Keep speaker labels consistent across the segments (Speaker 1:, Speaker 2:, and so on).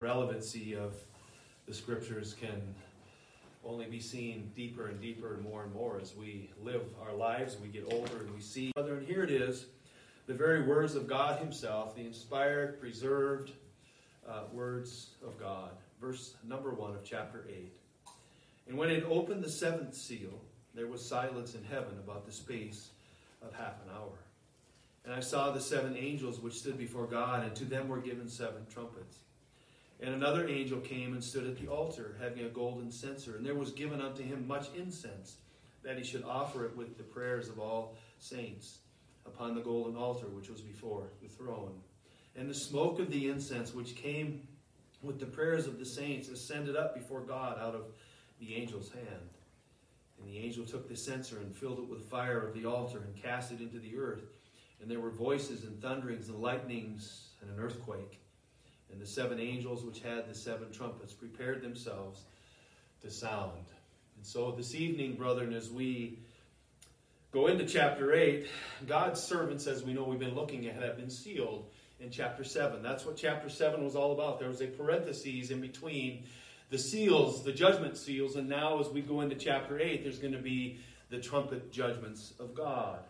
Speaker 1: relevancy of the scriptures can only be seen deeper and deeper and more and more as we live our lives, we get older, and we see. Brother, and here it is the very words of God Himself, the inspired, preserved uh, words of God. Verse number one of chapter 8. And when it opened the seventh seal, there was silence in heaven about the space of half an hour. And I saw the seven angels which stood before God, and to them were given seven trumpets. And another angel came and stood at the altar, having a golden censer, and there was given unto him much incense, that he should offer it with the prayers of all saints upon the golden altar which was before the throne. And the smoke of the incense which came with the prayers of the saints ascended up before God out of the angel's hand. And the angel took the censer and filled it with fire of the altar and cast it into the earth. And there were voices and thunderings and lightnings and an earthquake. And the seven angels which had the seven trumpets prepared themselves to sound. And so this evening, brethren, as we go into chapter 8, God's servants, as we know we've been looking at, have been sealed in chapter 7. That's what chapter 7 was all about. There was a parenthesis in between the seals, the judgment seals, and now as we go into chapter 8, there's going to be the trumpet judgments of God.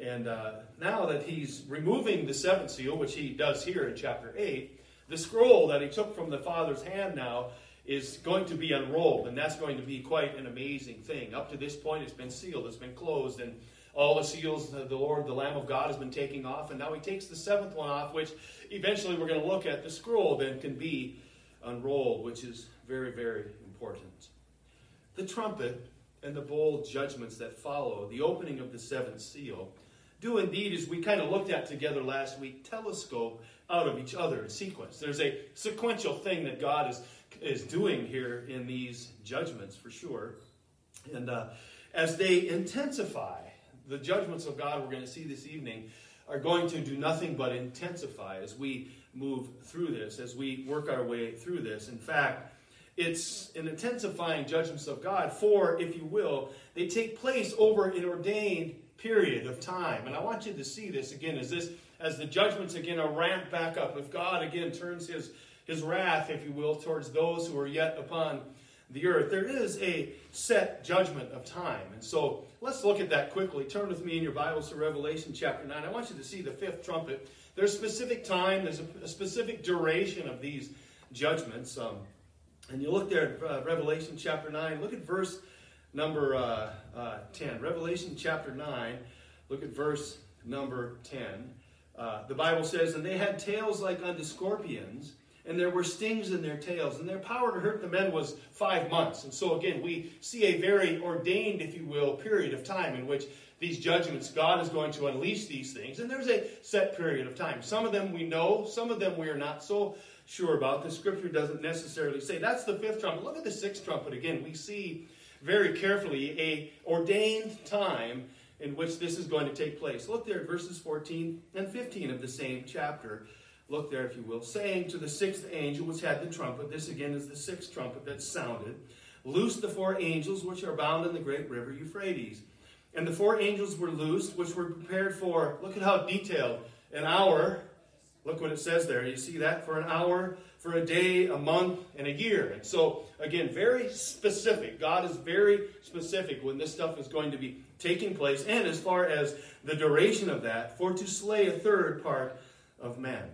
Speaker 1: And uh, now that he's removing the seventh seal, which he does here in chapter 8, the scroll that he took from the Father's hand now is going to be unrolled, and that's going to be quite an amazing thing. Up to this point, it's been sealed, it's been closed, and all the seals the Lord, the Lamb of God, has been taking off, and now he takes the seventh one off, which eventually we're going to look at the scroll then can be unrolled, which is very, very important. The trumpet and the bowl judgments that follow the opening of the seventh seal do indeed, as we kind of looked at together last week, telescope out of each other in sequence. There's a sequential thing that God is, is doing here in these judgments for sure. And uh, as they intensify, the judgments of God we're going to see this evening are going to do nothing but intensify as we move through this, as we work our way through this. In fact, it's an intensifying judgments of God, for, if you will, they take place over an ordained period of time. And I want you to see this again as this as the judgments again are ramped back up. If God again turns his his wrath, if you will, towards those who are yet upon the earth, there is a set judgment of time. And so let's look at that quickly. Turn with me in your Bibles to Revelation chapter 9. I want you to see the fifth trumpet. There's specific time, there's a, a specific duration of these judgments. Um, and you look there at uh, Revelation chapter 9, look at verse number uh, uh, 10. Revelation chapter 9, look at verse number 10. Uh, the Bible says, And they had tails like unto scorpions, and there were stings in their tails, and their power to hurt the men was five months. And so, again, we see a very ordained, if you will, period of time in which these judgments, God is going to unleash these things. And there's a set period of time. Some of them we know, some of them we are not so sure about. The scripture doesn't necessarily say. That's the fifth trumpet. Look at the sixth trumpet again. We see very carefully a ordained time in which this is going to take place. Look there at verses 14 and 15 of the same chapter. Look there, if you will, saying to the sixth angel which had the trumpet, this again is the sixth trumpet that sounded, loose the four angels which are bound in the great river Euphrates. And the four angels were loosed, which were prepared for, look at how detailed, an hour. Look what it says there. You see that? For an hour for a day, a month, and a year. And so, again, very specific. God is very specific when this stuff is going to be taking place, and as far as the duration of that, for to slay a third part of men.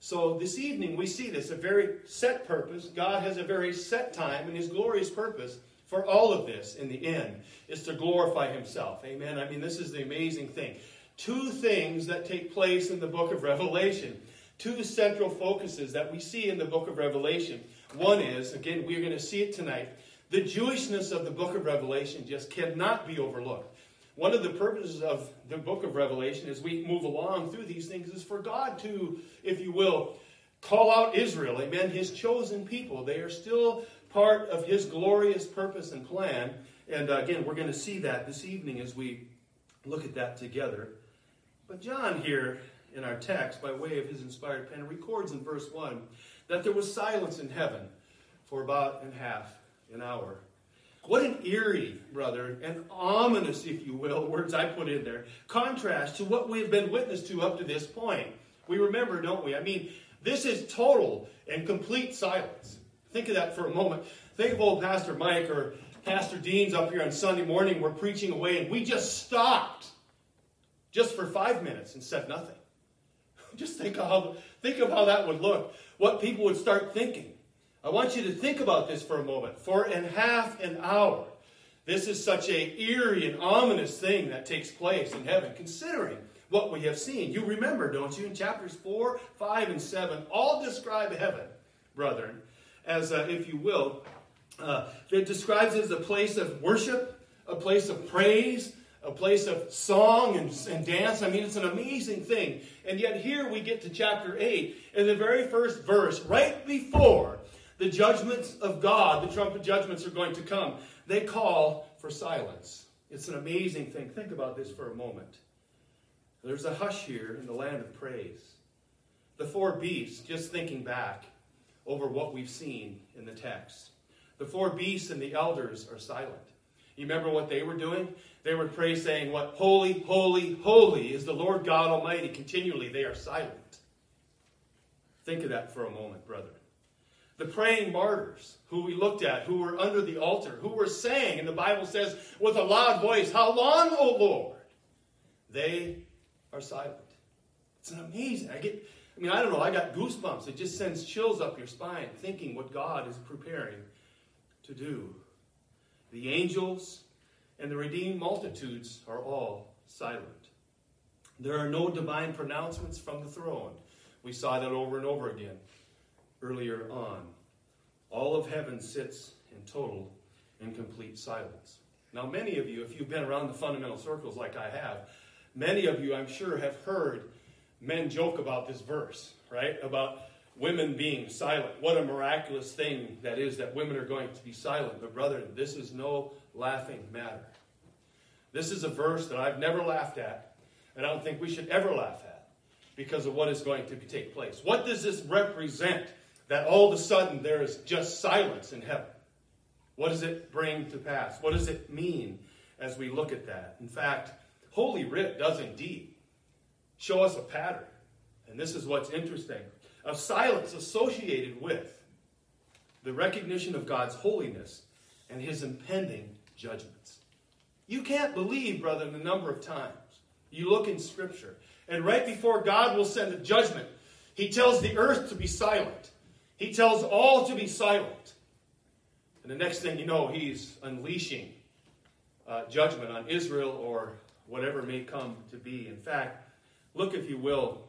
Speaker 1: So this evening we see this, a very set purpose. God has a very set time, and his glorious purpose for all of this in the end is to glorify himself. Amen. I mean, this is the amazing thing. Two things that take place in the book of Revelation two central focuses that we see in the book of Revelation. One is, again, we're going to see it tonight, the Jewishness of the book of Revelation just cannot be overlooked. One of the purposes of the book of Revelation as we move along through these things is for God to, if you will, call out Israel, amen, his chosen people. They are still part of his glorious purpose and plan. And uh, again, we're going to see that this evening as we look at that together. But John here in our text, by way of his inspired pen, records in verse 1 that there was silence in heaven for about and half an hour. What an eerie, brother, and ominous, if you will, words I put in there, contrast to what we have been witness to up to this point. We remember, don't we? I mean, This is total and complete silence. Think of that for a moment. Think of old Pastor Mike or Pastor Dean's up here on Sunday morning. We're preaching away and we just stopped just for five minutes and said nothing. Just think of how, think of how that would look. What people would start thinking. I want you to think about this for a moment. For in half an hour, this is such a eerie and ominous thing that takes place in heaven, considering what we have seen. You remember, don't you, in chapters 4, 5, and 7, all describe heaven, brethren, as, uh, if you will, uh, it describes it as a place of worship, a place of praise, a place of song and, and dance. I mean, it's an amazing thing. And yet, here we get to chapter 8, in the very first verse, right before the judgments of God, the trumpet judgments are going to come, they call for silence. It's an amazing thing. Think about this for a moment. There's a hush here in the land of praise. The four beasts, just thinking back over what we've seen in the text, the four beasts and the elders are silent. You remember what they were doing? They would pray saying, What? Holy, holy, holy is the Lord God Almighty. Continually, they are silent. Think of that for a moment, brethren. The praying martyrs, who we looked at, who were under the altar, who were saying, and the Bible says, with a loud voice, How long, O Lord? They are silent. It's an amazing. I get, I mean, I don't know, I got goosebumps. It just sends chills up your spine thinking what God is preparing to do. The angels and the redeemed multitudes are all silent. There are no divine pronouncements from the throne. We saw that over and over again earlier on. All of heaven sits in total and complete silence. Now, many of you, if you've been around the fundamental circles like I have, many of you, I'm sure, have heard men joke about this verse, right? About women being silent. What a miraculous thing that is that women are going to be silent. But, brethren, this is no laughing matter. This is a verse that I've never laughed at, and I don't think we should ever laugh at because of what is going to take place. What does this represent that all of a sudden there is just silence in heaven? What does it bring to pass? What does it mean as we look at that? In fact, Holy Writ does indeed show us a pattern. And this is what's interesting of silence associated with the recognition of God's holiness and his impending judgments. You can't believe, brother, the number of times you look in Scripture, and right before God will send a judgment, he tells the earth to be silent. He tells all to be silent. And the next thing you know, he's unleashing uh, judgment on Israel or whatever may come to be. In fact, look, if you will,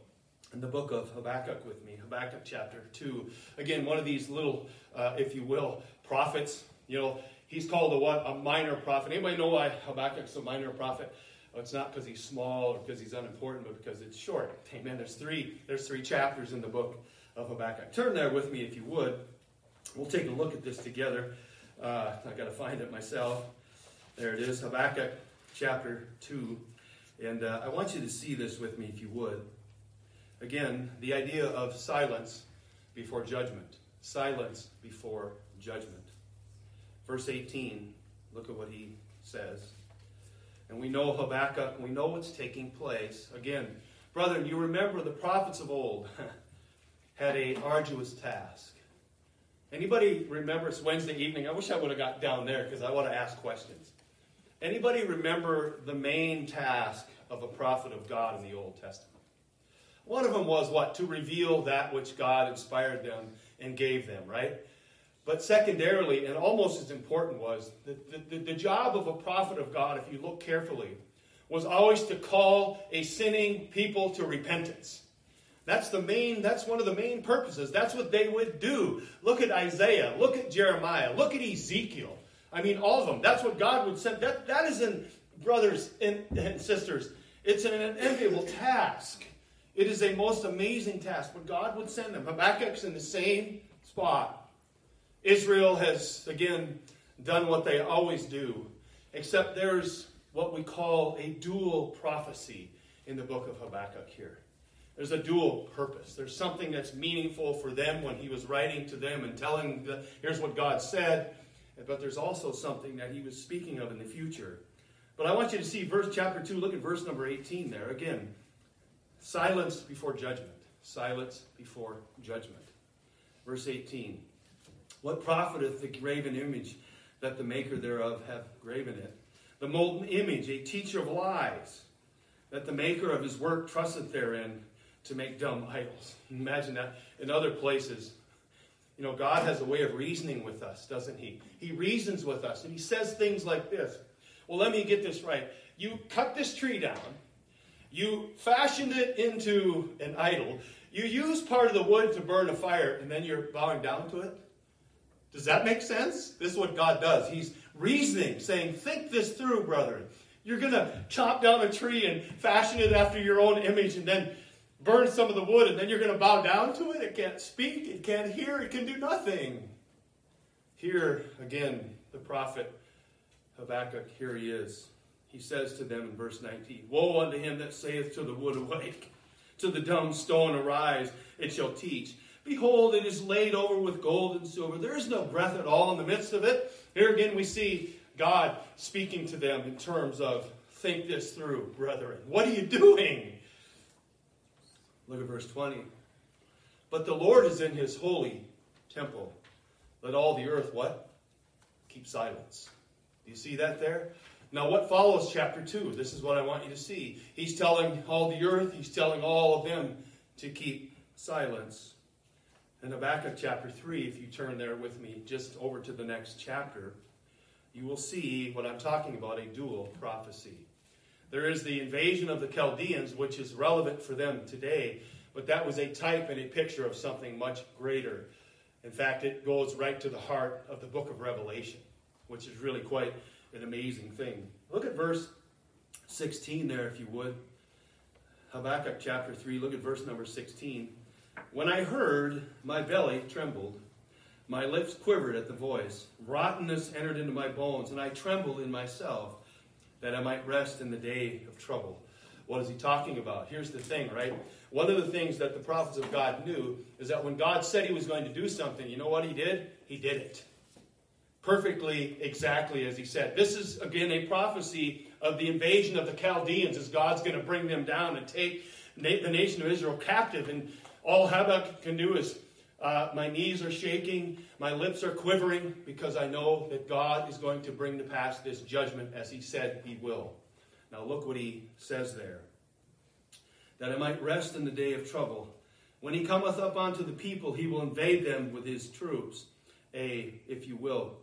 Speaker 1: the book of Habakkuk with me, Habakkuk chapter 2. Again, one of these little, uh, if you will, prophets. You know, he's called a what? A minor prophet. Anybody know why Habakkuk's a minor prophet? It's not because he's small or because he's unimportant, but because it's short. Amen. There's three, there's three chapters in the book of Habakkuk. Turn there with me if you would. We'll take a look at this together. Uh, I got to find it myself. There it is, Habakkuk chapter 2. And uh, I want you to see this with me if you would. Again, the idea of silence before judgment. Silence before judgment. Verse 18, look at what he says. And we know Habakkuk, we know what's taking place. Again, brethren, you remember the prophets of old had a arduous task. Anybody remember it's Wednesday evening? I wish I would have got down there because I want to ask questions. Anybody remember the main task of a prophet of God in the Old Testament? One of them was what? To reveal that which God inspired them and gave them, right? But secondarily, and almost as important, was the, the, the, job of a prophet of God, if you look carefully, was always to call a sinning people to repentance. That's the main, that's one of the main purposes. That's what they would do. Look at Isaiah, look at Jeremiah, look at Ezekiel. I mean, all of them. That's what God would send. That, that is in, brothers and, and sisters, it's an enviable task. It is a most amazing task, but God would send them. Habakkuk's in the same spot. Israel has, again, done what they always do, except there's what we call a dual prophecy in the book of Habakkuk here. There's a dual purpose. There's something that's meaningful for them when he was writing to them and telling them, here's what God said, but there's also something that he was speaking of in the future. But I want you to see verse chapter 2, look at verse number 18 there. Again, silence before judgment. silence before judgment. Verse 18 What profiteth the graven image that the maker thereof hath graven it? The molten image, a teacher of lies, that the maker of his work trusteth therein to make dumb idols. Imagine that in other places. You know, God has a way of reasoning with us, doesn't He? He reasons with us, and He says things like this Well, let me get this right. You cut this tree down, you fashioned it into an idol, you use part of the wood to burn a fire, and then you're bowing down to it? Does that make sense? This is what God does. He's reasoning, saying, Think this through, brethren. You're going to chop down a tree and fashion it after your own image, and then burn some of the wood, and then you're going to bow down to it. It can't speak, it can't hear, it can do nothing. Here again, the prophet Habakkuk, here he is. He says to them in verse 19 Woe unto him that saith to the wood, Awake, to the dumb stone, Arise, it shall teach. Behold, it is laid over with gold and silver. There is no breath at all in the midst of it. Here again, we see God speaking to them in terms of think this through, brethren. What are you doing? Look at verse 20. But the Lord is in his holy temple. Let all the earth what? Keep silence. Do you see that there? Now, what follows chapter 2? This is what I want you to see. He's telling all the earth, he's telling all of them to keep silence. In Habakkuk chapter 3, if you turn there with me just over to the next chapter, you will see what I'm talking about a dual prophecy. There is the invasion of the Chaldeans, which is relevant for them today, but that was a type and a picture of something much greater. In fact, it goes right to the heart of the book of Revelation, which is really quite an amazing thing. Look at verse 16 there, if you would. Habakkuk chapter 3, look at verse number 16. When I heard, my belly trembled, my lips quivered at the voice. Rottenness entered into my bones, and I trembled in myself that I might rest in the day of trouble. What is he talking about? Here's the thing, right? One of the things that the prophets of God knew is that when God said he was going to do something, you know what he did? He did it. Perfectly, exactly as he said. This is, again, a prophecy of the invasion of the Chaldeans as God's going to bring them down and take the nation of Israel captive. And all Habakkuk can do is uh, my knees are shaking, my lips are quivering, because I know that God is going to bring to pass this judgment as He said He will. Now, look what He says there that I might rest in the day of trouble. When He cometh up unto the people, He will invade them with His troops. A, if you will,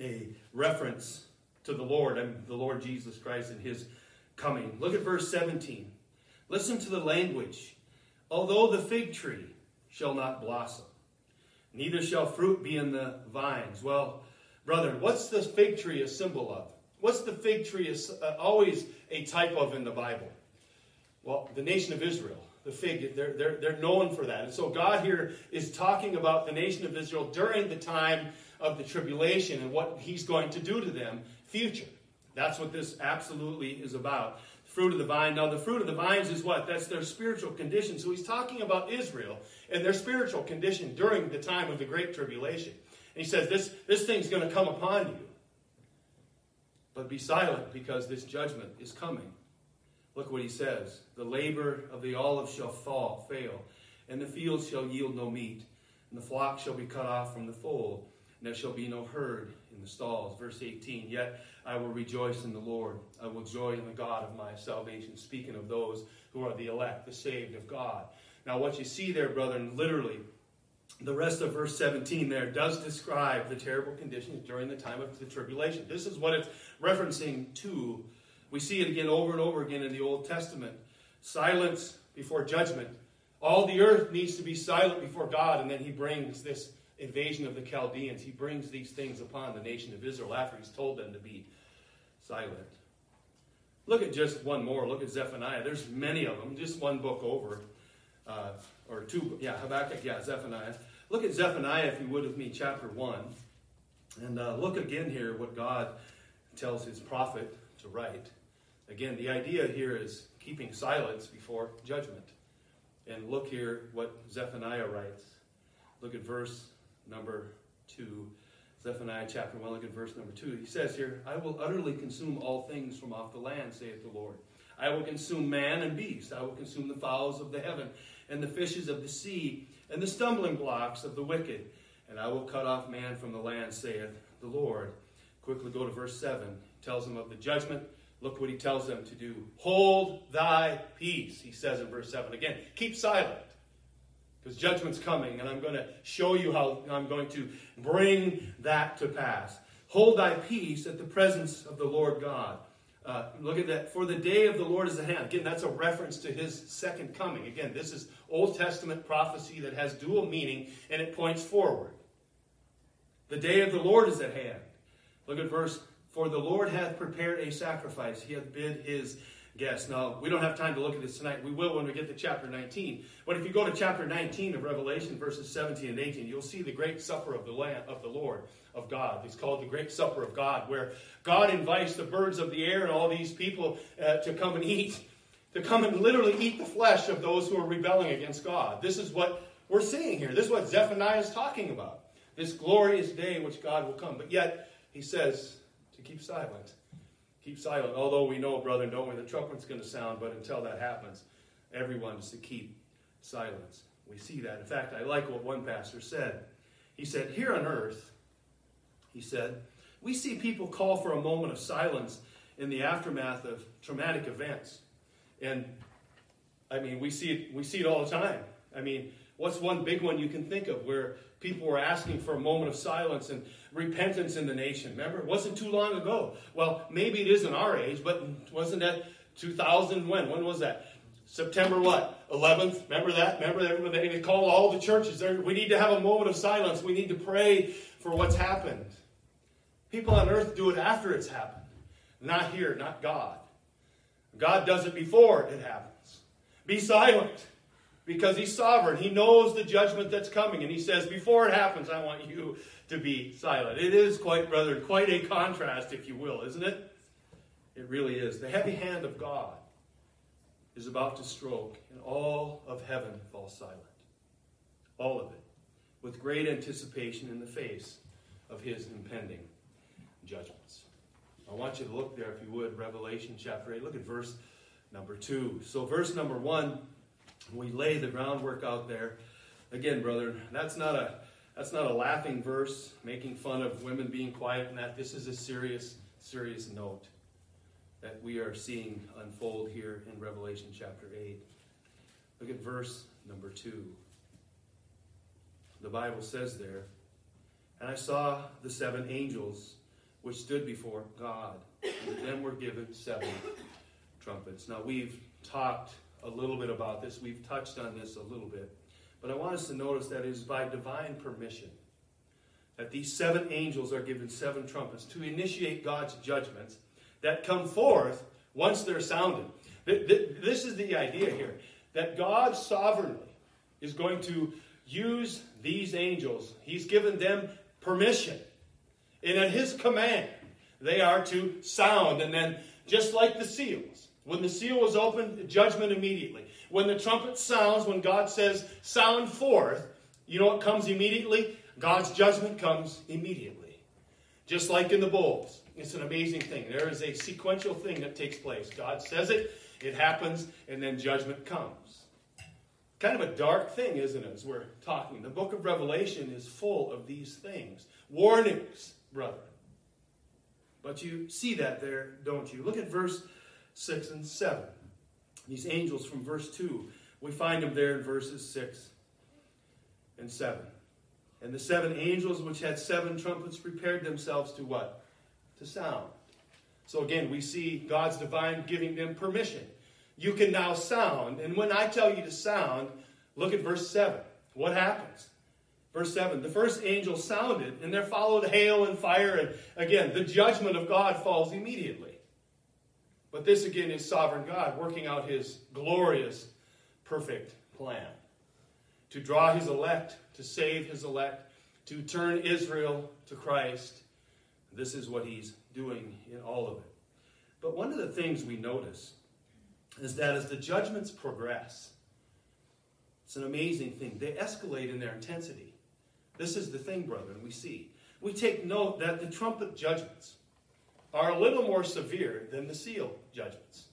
Speaker 1: a reference to the Lord and the Lord Jesus Christ and His coming. Look at verse 17. Listen to the language. Although the fig tree, shall not blossom, neither shall fruit be in the vines. Well, brethren, what's the fig tree a symbol of? What's the fig tree is always a type of in the Bible? Well, the nation of Israel, the fig, they're, they're, they're known for that. And so God here is talking about the nation of Israel during the time of the tribulation and what he's going to do to them future. That's what this absolutely is about fruit of the vine. Now, the fruit of the vines is what? That's their spiritual condition. So he's talking about Israel and their spiritual condition during the time of the Great Tribulation. And he says, This, this thing's going to come upon you. But be silent because this judgment is coming. Look what he says The labor of the olive shall fall, fail, and the fields shall yield no meat, and the flock shall be cut off from the fold, and there shall be no herd in the stalls. Verse 18 Yet I will rejoice in the Lord. I will joy in the God of my salvation. Speaking of those who are the elect, the saved of God. Now, what you see there, brethren, literally, the rest of verse 17 there does describe the terrible conditions during the time of the tribulation. This is what it's referencing to. We see it again over and over again in the Old Testament. Silence before judgment. All the earth needs to be silent before God, and then he brings this invasion of the Chaldeans. He brings these things upon the nation of Israel after he's told them to be silent. Look at just one more. Look at Zephaniah. There's many of them, just one book over. Uh, or two, yeah, Habakkuk, yeah, Zephaniah. Look at Zephaniah, if you would, with me, chapter 1. And uh, look again here what God tells his prophet to write. Again, the idea here is keeping silence before judgment. And look here what Zephaniah writes. Look at verse number 2. Zephaniah chapter 1, look at verse number 2. He says here, I will utterly consume all things from off the land, saith the Lord. I will consume man and beast. I will consume the fowls of the heaven and the fishes of the sea, and the stumbling blocks of the wicked. And I will cut off man from the land, saith the Lord. Quickly go to verse 7. He tells them of the judgment. Look what he tells them to do. Hold thy peace, he says in verse 7. Again, keep silent. Because judgment's coming, and I'm going to show you how I'm going to bring that to pass. Hold thy peace at the presence of the Lord God. Uh, look at that. For the day of the Lord is at hand. Again, that's a reference to his second coming. Again, this is Old Testament prophecy that has dual meaning and it points forward. The day of the Lord is at hand. Look at verse For the Lord hath prepared a sacrifice. He hath bid his guests. Now, we don't have time to look at this tonight. We will when we get to chapter 19. But if you go to chapter 19 of Revelation, verses 17 and 18, you'll see the great supper of the Lamb of the Lord of God. It's called the Great Supper of God, where God invites the birds of the air and all these people uh, to come and eat, to come and literally eat the flesh of those who are rebelling against God. This is what we're seeing here. This is what Zephaniah is talking about. This glorious day which God will come. But yet, he says to keep silent. Keep silent. Although we know, brother, don't we, the trumpet's going to sound, but until that happens, everyone is to keep silence. We see that. In fact, I like what one pastor said. He said, Here on earth, he said. We see people call for a moment of silence in the aftermath of traumatic events. And I mean, we see it, we see it all the time. I mean, what's one big one you can think of where people were asking for a moment of silence and repentance in the nation? Remember, it wasn't too long ago. Well, maybe it isn't our age, but wasn't that 2000 when? When was that? September what? 11th? Remember that? Remember that? They called all the churches. We need to have a moment of silence. We need to pray for what's happened. People on earth do it after it's happened. Not here, not God. God does it before it happens. Be silent because He's sovereign. He knows the judgment that's coming. And He says, Before it happens, I want you to be silent. It is quite, brother, quite a contrast, if you will, isn't it? It really is. The heavy hand of God is about to stroke, and all of heaven falls silent. All of it. With great anticipation in the face of His impending judgments. I want you to look there, if you would, Revelation chapter 8. Look at verse number 2. So, verse number 1, we lay the groundwork out there. Again, brother, that's not a that's not a laughing verse making fun of women being quiet and that. This is a serious, serious note that we are seeing unfold here in Revelation chapter 8. Look at verse number 2. The Bible says there, And I saw the seven angels which stood before God. And them were given seven trumpets. Now, we've talked a little bit about this, we've touched on this a little bit, but I want us to notice that it is by divine permission that these seven angels are given seven trumpets to initiate God's judgments that come forth once they're sounded. This is the idea here that God sovereignly is going to use these angels, He's given them permission and at his command, they are to sound. And then, just like the seals, when the seal was opened, judgment immediately. When the trumpet sounds, when God says, sound forth, you know what comes immediately? God's judgment comes immediately. Just like in the bowls. It's an amazing thing. There is a sequential thing that takes place. God says it, it happens, and then judgment comes. Kind of a dark thing, isn't it, as we're talking? The book of Revelation is full of these things warnings brother. But you see that there, don't you? Look at verse 6 and 7. These angels from verse 2, we find them there in verses 6 and 7. And the seven angels which had seven trumpets prepared themselves to what? To sound. So again, we see God's divine giving them permission. You can now sound. And when I tell you to sound, look at verse 7. What happens? Verse 7 The first angel sounded, and there followed hail and fire, and again, the judgment of God falls immediately. But this again is sovereign God working out his glorious, perfect plan to draw his elect, to save his elect, to turn Israel to Christ. This is what he's doing in all of it. But one of the things we notice is that as the judgments progress, it's an amazing thing. They escalate in their intensity. This is the thing, brethren, we see. We take note that the trumpet judgments are a little more severe than the seal judgments.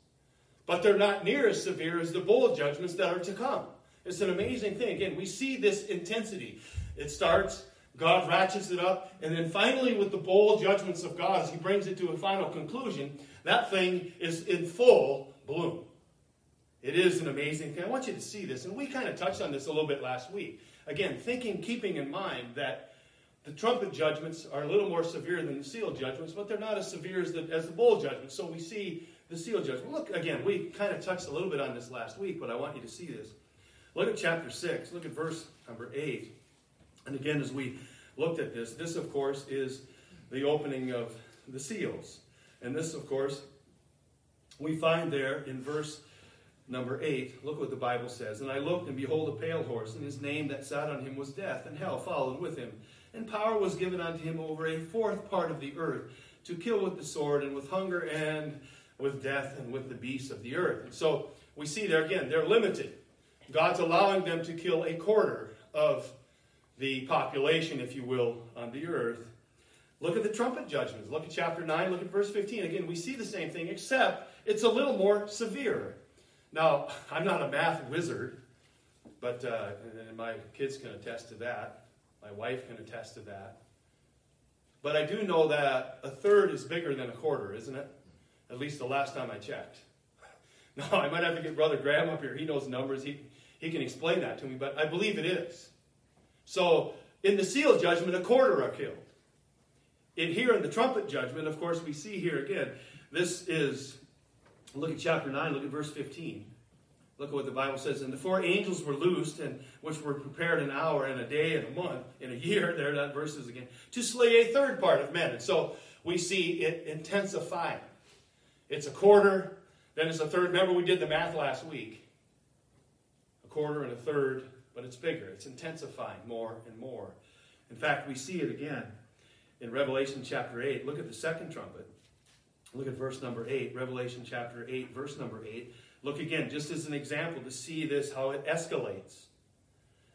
Speaker 1: But they're not near as severe as the bowl judgments that are to come. It's an amazing thing. Again, we see this intensity. It starts, God ratchets it up, and then finally, with the bowl judgments of God, as He brings it to a final conclusion, that thing is in full bloom. It is an amazing thing. I want you to see this, and we kind of touched on this a little bit last week. Again, thinking, keeping in mind that the trumpet judgments are a little more severe than the seal judgments, but they're not as severe as the, as the bowl judgments. So we see the seal judgment. Look, again, we kind of touched a little bit on this last week, but I want you to see this. Look at chapter 6. Look at verse number 8. And again, as we looked at this, this, of course, is the opening of the seals. And this, of course, we find there in verse number 8. Look what the Bible says. And I looked, and behold, a pale horse, and his name that sat on him was Death, and hell followed with him. And power was given unto him over a fourth part of the earth to kill with the sword, and with hunger, and with death, and with the beasts of the earth. And so we see there again, they're limited. God's allowing them to kill a quarter of the population, if you will, on the earth. Look at the trumpet judgments. Look at chapter 9. Look at verse 15. Again, we see the same thing, except it's a little more severe. Now, I'm not a math wizard, but uh, and my kids can attest to that. My wife can attest to that. But I do know that a third is bigger than a quarter, isn't it? At least the last time I checked. No, I might have to get Brother Graham up here. He knows numbers. He, he can explain that to me, but I believe it is. So, in the seal judgment, a quarter are killed. In here, in the trumpet judgment, of course, we see here again, this is, look at chapter 9, look at verse 15. Look at what the Bible says. And the four angels were loosed, and which were prepared an hour and a day and a month, in a year, there are that verses again, to slay a third part of men. And so we see it intensifying. It's a quarter, then it's a third. Remember, we did the math last week. A quarter and a third, but it's bigger. It's intensifying more and more. In fact, we see it again in Revelation chapter 8. Look at the second trumpet. Look at verse number 8. Revelation chapter 8, verse number 8. Look again, just as an example to see this, how it escalates.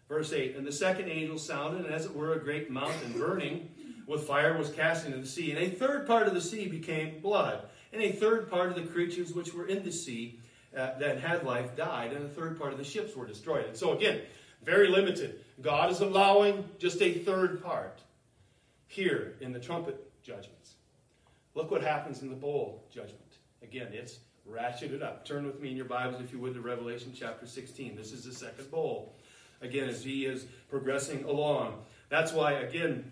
Speaker 1: Verse 8 And the second angel sounded, and as it were, a great mountain burning with fire was cast into the sea. And a third part of the sea became blood. And a third part of the creatures which were in the sea uh, that had life died. And a third part of the ships were destroyed. And so, again, very limited. God is allowing just a third part here in the trumpet judgments. Look what happens in the bowl judgment. Again, it's ratcheted up. Turn with me in your Bibles, if you would, to Revelation chapter 16. This is the second bowl. Again, as he is progressing along. That's why, again,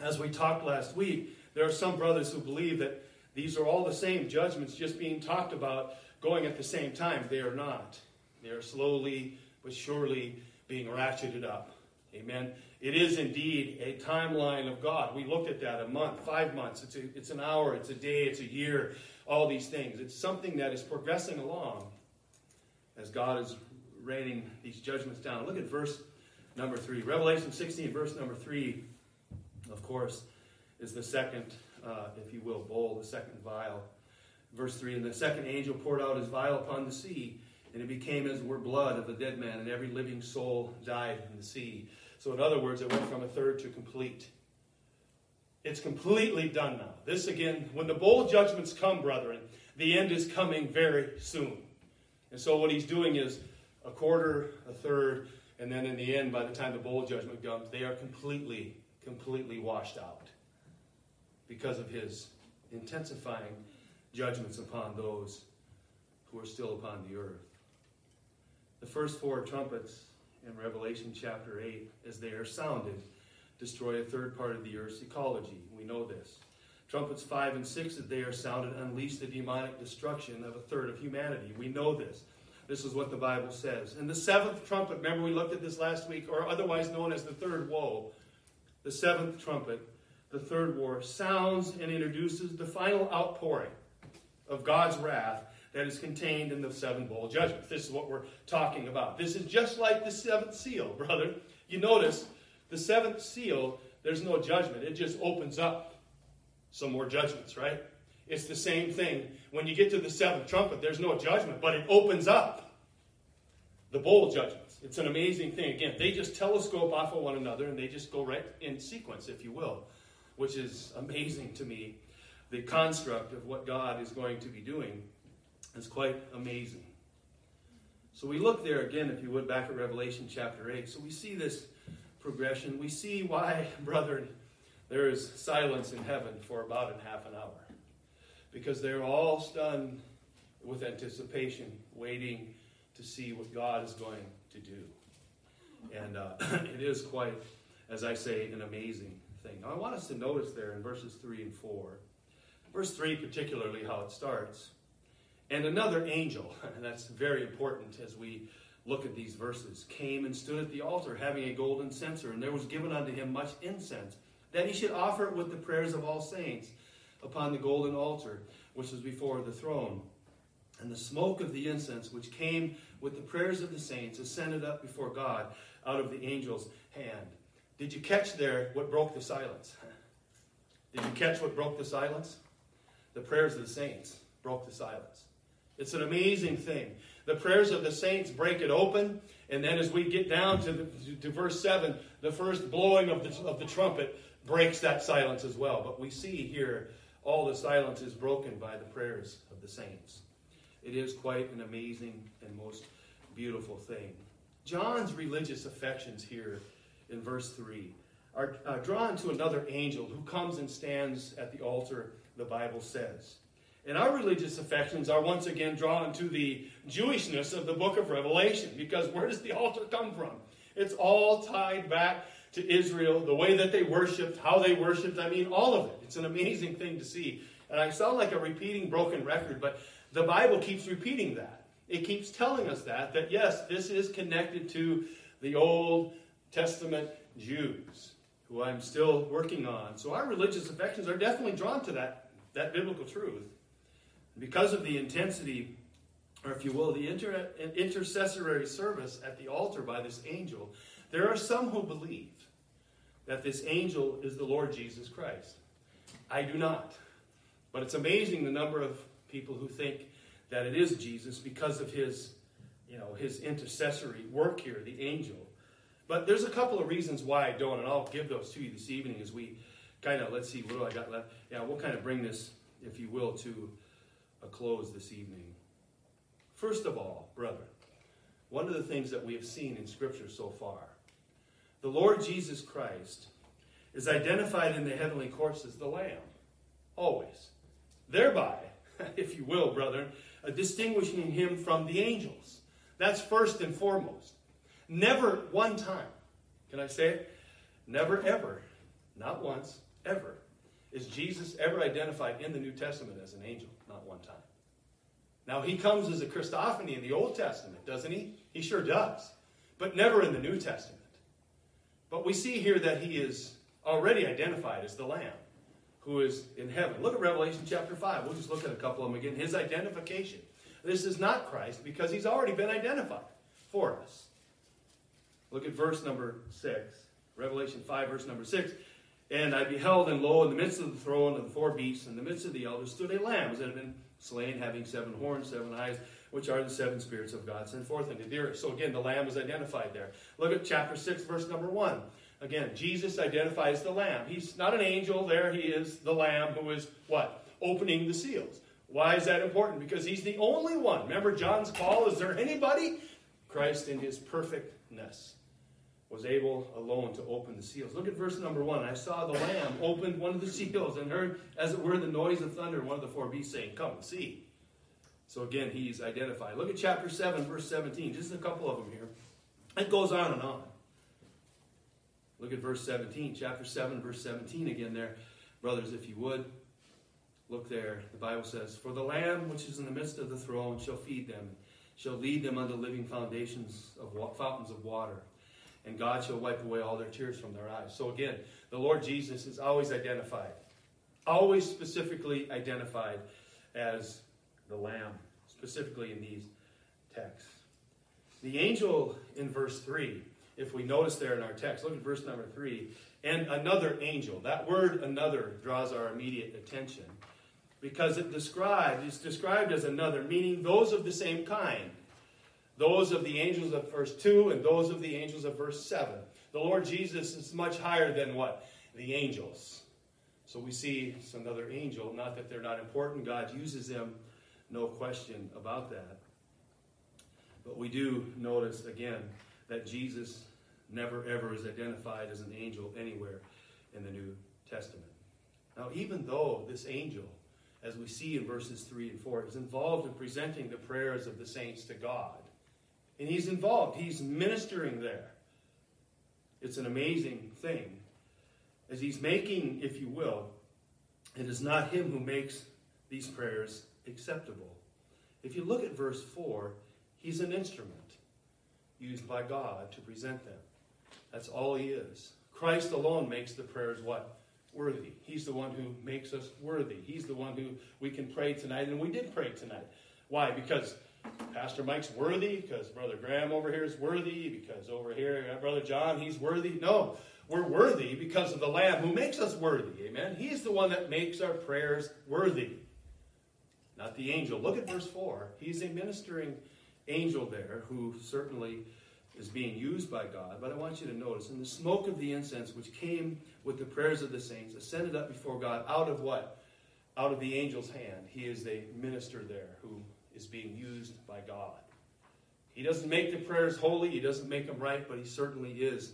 Speaker 1: as we talked last week, there are some brothers who believe that these are all the same judgments just being talked about going at the same time. They are not. They are slowly but surely being ratcheted up. Amen. It is indeed a timeline of God. We looked at that a month, five months. It's, a, it's an hour, it's a day, it's a year, all these things. It's something that is progressing along as God is raining these judgments down. Look at verse number three. Revelation 16, verse number three, of course, is the second, uh, if you will, bowl, the second vial. Verse 3 And the second angel poured out his vial upon the sea, and it became as were blood of the dead man, and every living soul died in the sea. So, in other words, it went from a third to complete. It's completely done now. This again, when the bowl judgments come, brethren, the end is coming very soon. And so, what he's doing is a quarter, a third, and then in the end, by the time the bowl judgment comes, they are completely, completely washed out because of his intensifying judgments upon those who are still upon the earth. The first four trumpets in Revelation chapter 8, as they are sounded, destroy a third part of the earth's ecology. We know this. Trumpets 5 and 6, that they are sounded, unleash the demonic destruction of a third of humanity. We know this. This is what the Bible says. And the seventh trumpet, remember we looked at this last week, or otherwise known as the third woe. The seventh trumpet, the third woe, sounds and introduces the final outpouring of God's wrath that is contained in the seven bowl judgments. This is what we're talking about. This is just like the seventh seal, brother. You notice the seventh seal, there's no judgment, it just opens up some more judgments, right? It's the same thing. When you get to the seventh trumpet, there's no judgment, but it opens up the bowl judgments. It's an amazing thing. Again, they just telescope off of one another and they just go right in sequence, if you will, which is amazing to me. The construct of what God is going to be doing is quite amazing. So we look there again, if you would, back at Revelation chapter 8. So we see this progression. We see why, brethren, there is silence in heaven for about a half an hour. Because they're all stunned with anticipation, waiting to see what God is going to do. And uh, it is quite, as I say, an amazing thing. Now, I want us to notice there in verses 3 and 4, verse 3 particularly, how it starts. And another angel, and that's very important as we look at these verses, came and stood at the altar having a golden censer, and there was given unto him much incense, that he should offer it with the prayers of all saints upon the golden altar, which was before the throne. And the smoke of the incense, which came with the prayers of the saints, ascended up before God out of the angel's hand. Did you catch there what broke the silence? Did you catch what broke the silence? The prayers of the saints broke the silence. It's an amazing thing. The prayers of the saints break it open, and then as we get down to, the, to verse 7, the first blowing of the, of the trumpet breaks that silence as well. But we see here all the silence is broken by the prayers of the saints. It is quite an amazing and most beautiful thing. John's religious affections here in verse 3 are uh, drawn to another angel who comes and stands at the altar, the Bible says. And our religious affections are once again drawn to the Jewishness of the book of Revelation, because where does the altar come from? It's all tied back to Israel, the way that they worshiped, how they worshiped. I mean, all of it. It's an amazing thing to see. And I sound like a repeating broken record, but the Bible keeps repeating that. It keeps telling us that, that yes, this is connected to the Old Testament Jews, who I'm still working on. So our religious affections are definitely drawn to that, that biblical truth. Because of the intensity, or if you will, the inter- intercessory service at the altar by this angel, there are some who believe that this angel is the Lord Jesus Christ. I do not. But it's amazing the number of people who think that it is Jesus because of his, you know, his intercessory work here, the angel. But there's a couple of reasons why I don't, and I'll give those to you this evening as we kind of, let's see, what do I got left? Yeah, we'll kind of bring this, if you will, to a close this evening. First of all, brother, one of the things that we have seen in Scripture so far, the Lord Jesus Christ is identified in the heavenly courts as the Lamb, always. Thereby, if you will, brethren, uh, distinguishing him from the angels. That's first and foremost. Never one time, can I say it? Never ever, not once, ever, is Jesus ever identified in the New Testament as an angel. One time. Now, he comes as a Christophany in the Old Testament, doesn't he? He sure does. But never in the New Testament. But we see here that he is already identified as the Lamb who is in heaven. Look at Revelation chapter 5. We'll just look at a couple of them again. His identification. This is not Christ because he's already been identified for us. Look at verse number 6. Revelation 5, verse number 6. And I beheld, and lo, in the midst of the throne of the four beasts, in the midst of the elders, stood a lamb that had been slain, having seven horns, seven eyes, which are the seven spirits of God sent forth into the earth. So again, the lamb is identified there. Look at chapter 6, verse number 1. Again, Jesus identifies the lamb. He's not an angel there, he is the lamb who is what? Opening the seals. Why is that important? Because he's the only one. Remember John's call? Is there anybody? Christ, in his perfectness, was able alone to open the seals. Look at verse number one. I saw the Lamb opened one of the seals and heard, as it were, the noise of thunder, one of the four beasts saying, Come and see. So again, he's identified. Look at chapter 7, verse 17. Just a couple of them here. It goes on and on. Look at verse 17. Chapter 7, verse 17 again there. Brothers, if you would, look there. The Bible says, For the Lamb which is in the midst of the throne shall feed them, shall lead them unto living foundations of fountains of water and God shall wipe away all their tears from their eyes. So again, the Lord Jesus is always identified, always specifically identified as the Lamb, specifically in these texts. The angel in verse 3, if we notice there in our text, look at verse number 3, and another angel. That word another draws our immediate attention because it describes, it's described as another, meaning those of the same kind those of the angels of verse 2 and those of the angels of verse 7. The Lord Jesus is much higher than what? The angels. So we see it's another angel. Not that they're not important, God uses them, no question about that. But we do notice again that Jesus never ever is identified as an angel anywhere in the New Testament. Now, even though this angel, as we see in verses 3 and 4, is involved in presenting the prayers of the saints to God, and he's involved, he's ministering there. It's an amazing thing. As he's making, if you will, it is not him who makes these prayers acceptable. If you look at verse 4, he's an instrument used by God to present them. That's all he is. Christ alone makes the prayers what? Worthy. He's the one who makes us worthy. He's the one who we can pray tonight, and we did pray tonight. Why? Because Pastor Mike's worthy, because Brother Graham over here is worthy, because over here, Brother John, he's worthy. No, we're worthy because of the Lamb who makes us worthy. Amen. He's the one that makes our prayers worthy, not the angel. Look at verse 4. He's a ministering angel there who certainly is being used by God. But I want you to notice, in the smoke of the incense which came with the prayers of the saints, ascended up before God out of what? Out of the angel's hand. He is a minister there who is being used by God. He doesn't make the prayers holy, he doesn't make them right, but he certainly is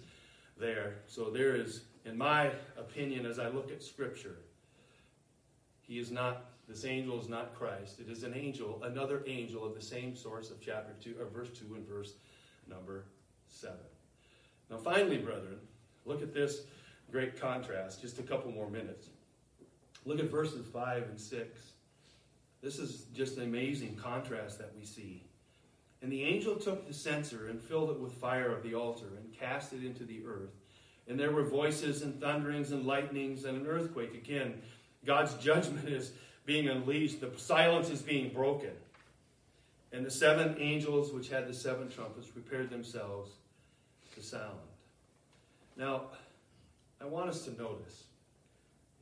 Speaker 1: there. So there is, in my opinion, as I look at Scripture, he is not, this angel is not Christ. It is an angel, another angel of the same source of chapter 2, or verse 2 and verse number 7. Now, finally, brethren, look at this great contrast. Just a couple more minutes. Look at verses 5 and 6. This is just an amazing contrast that we see. And the angel took the censer and filled it with fire of the altar and cast it into the earth. And there were voices and thunderings and lightnings and an earthquake. Again, God's judgment is being unleashed. The silence is being broken. And the seven angels which had the seven trumpets prepared themselves to sound. Now, I want us to notice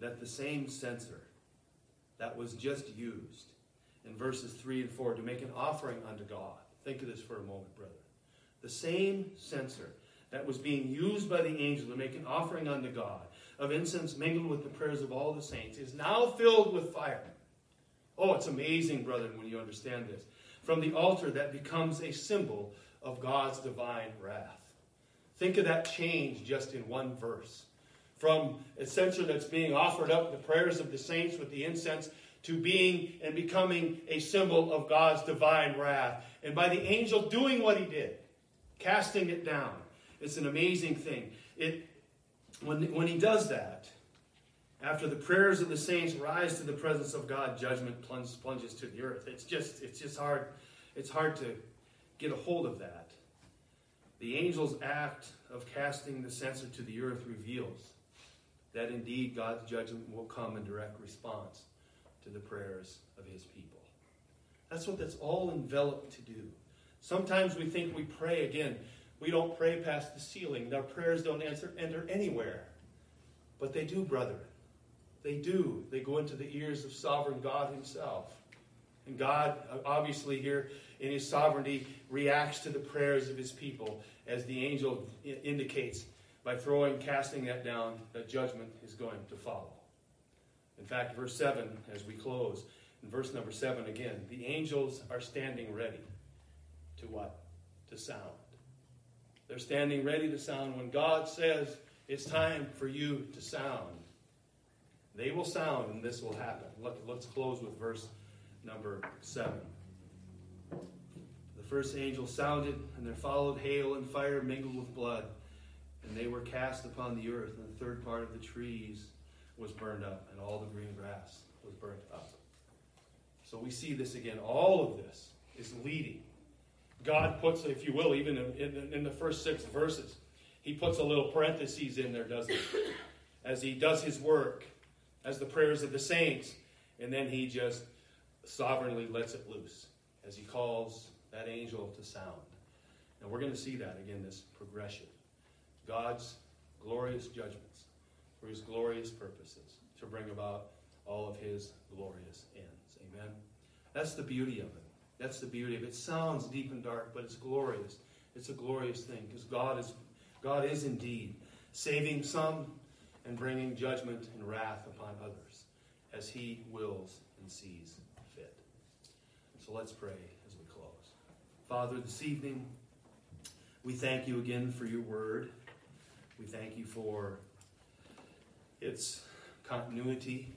Speaker 1: that the same censer that was just used in verses 3 and 4 to make an offering unto God. Think of this for a moment, brother. The same censer that was being used by the angel to make an offering unto God of incense mingled with the prayers of all the saints is now filled with fire. Oh, it's amazing, brethren, when you understand this. From the altar that becomes a symbol of God's divine wrath. Think of that change just in one verse. From censer that's being offered up, the prayers of the saints with the incense, to being and becoming a symbol of God's divine wrath. And by the angel doing what he did, casting it down. It's an amazing thing. It, when, when he does that, after the prayers of the saints rise to the presence of God, judgment plunges, plunges to the earth. It's just, it's just hard. It's hard to get a hold of that. The angel's act of casting the censer to the earth reveals that indeed God's judgment will come in direct response to the prayers of his people. That's what that's all enveloped to do. Sometimes we think we pray again. We don't pray past the ceiling. Our prayers don't answer, enter anywhere. But they do, brother. They do. They go into the ears of sovereign God Himself. And God, obviously, here in His sovereignty, reacts to the prayers of His people, as the angel indicates by throwing, casting that down, that judgment is going to follow. In fact, verse 7, as we close, in verse number 7 again, the angels are standing ready to what? To sound. They're standing ready to sound. When God says it's time for you to sound, they will sound and this will happen. Look, let's close with verse number 7. The first angel sounded, and there followed hail and fire mingled with blood, and they were cast upon the earth, and the third part of the trees was burned up, and all the green grass was burnt up. So we see this again. All of this is leading. God puts, if you will, even in, the first six verses, he puts a little parentheses in there, doesn't he? As he does his work, as the prayers of the saints, and then he just sovereignly lets it loose as he calls that angel to sound. And we're going to see that again, this progression. God's glorious judgments for his glorious purposes to bring about all of his glorious ends. Amen. That's the beauty of it. That's the beauty of it. It sounds deep and dark, but it's glorious. It's a glorious thing because God is God is indeed saving some and bringing judgment and wrath upon others as he wills and sees fit. So let's pray as we close. Father, this evening, we thank you again for your word. We thank you for its continuity,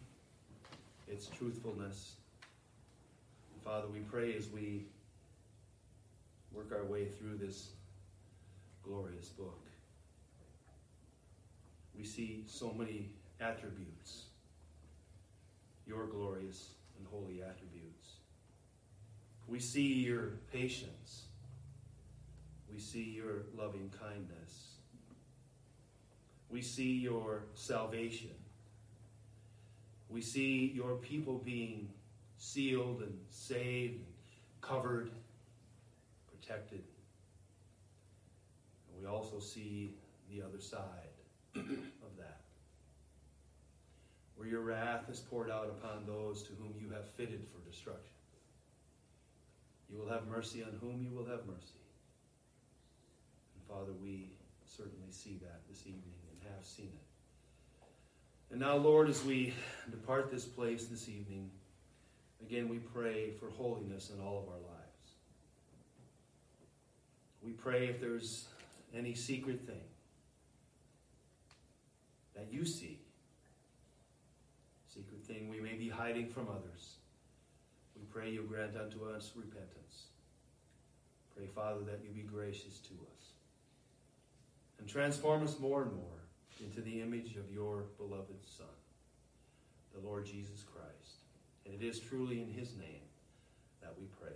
Speaker 1: its truthfulness. And Father, we pray as we work our way through this glorious book, we see so many attributes, your glorious and holy attributes. We see your patience. We see your loving kindness. We see your salvation. We see your people being sealed and saved, and covered, protected. And we also see the other side of that, where your wrath is poured out upon those to whom you have fitted for destruction. You will have mercy on whom you will have mercy. And Father, we certainly see that this evening have seen it. And now, Lord, as we depart this place this evening, again we pray for holiness in all of our lives. We pray if there's any secret thing that you see, secret thing we may be hiding from others, we pray you grant unto us repentance. Pray, Father, that you be gracious to us and transform us more and more into the image of your beloved Son, the Lord Jesus Christ. And it is truly in his name that we pray,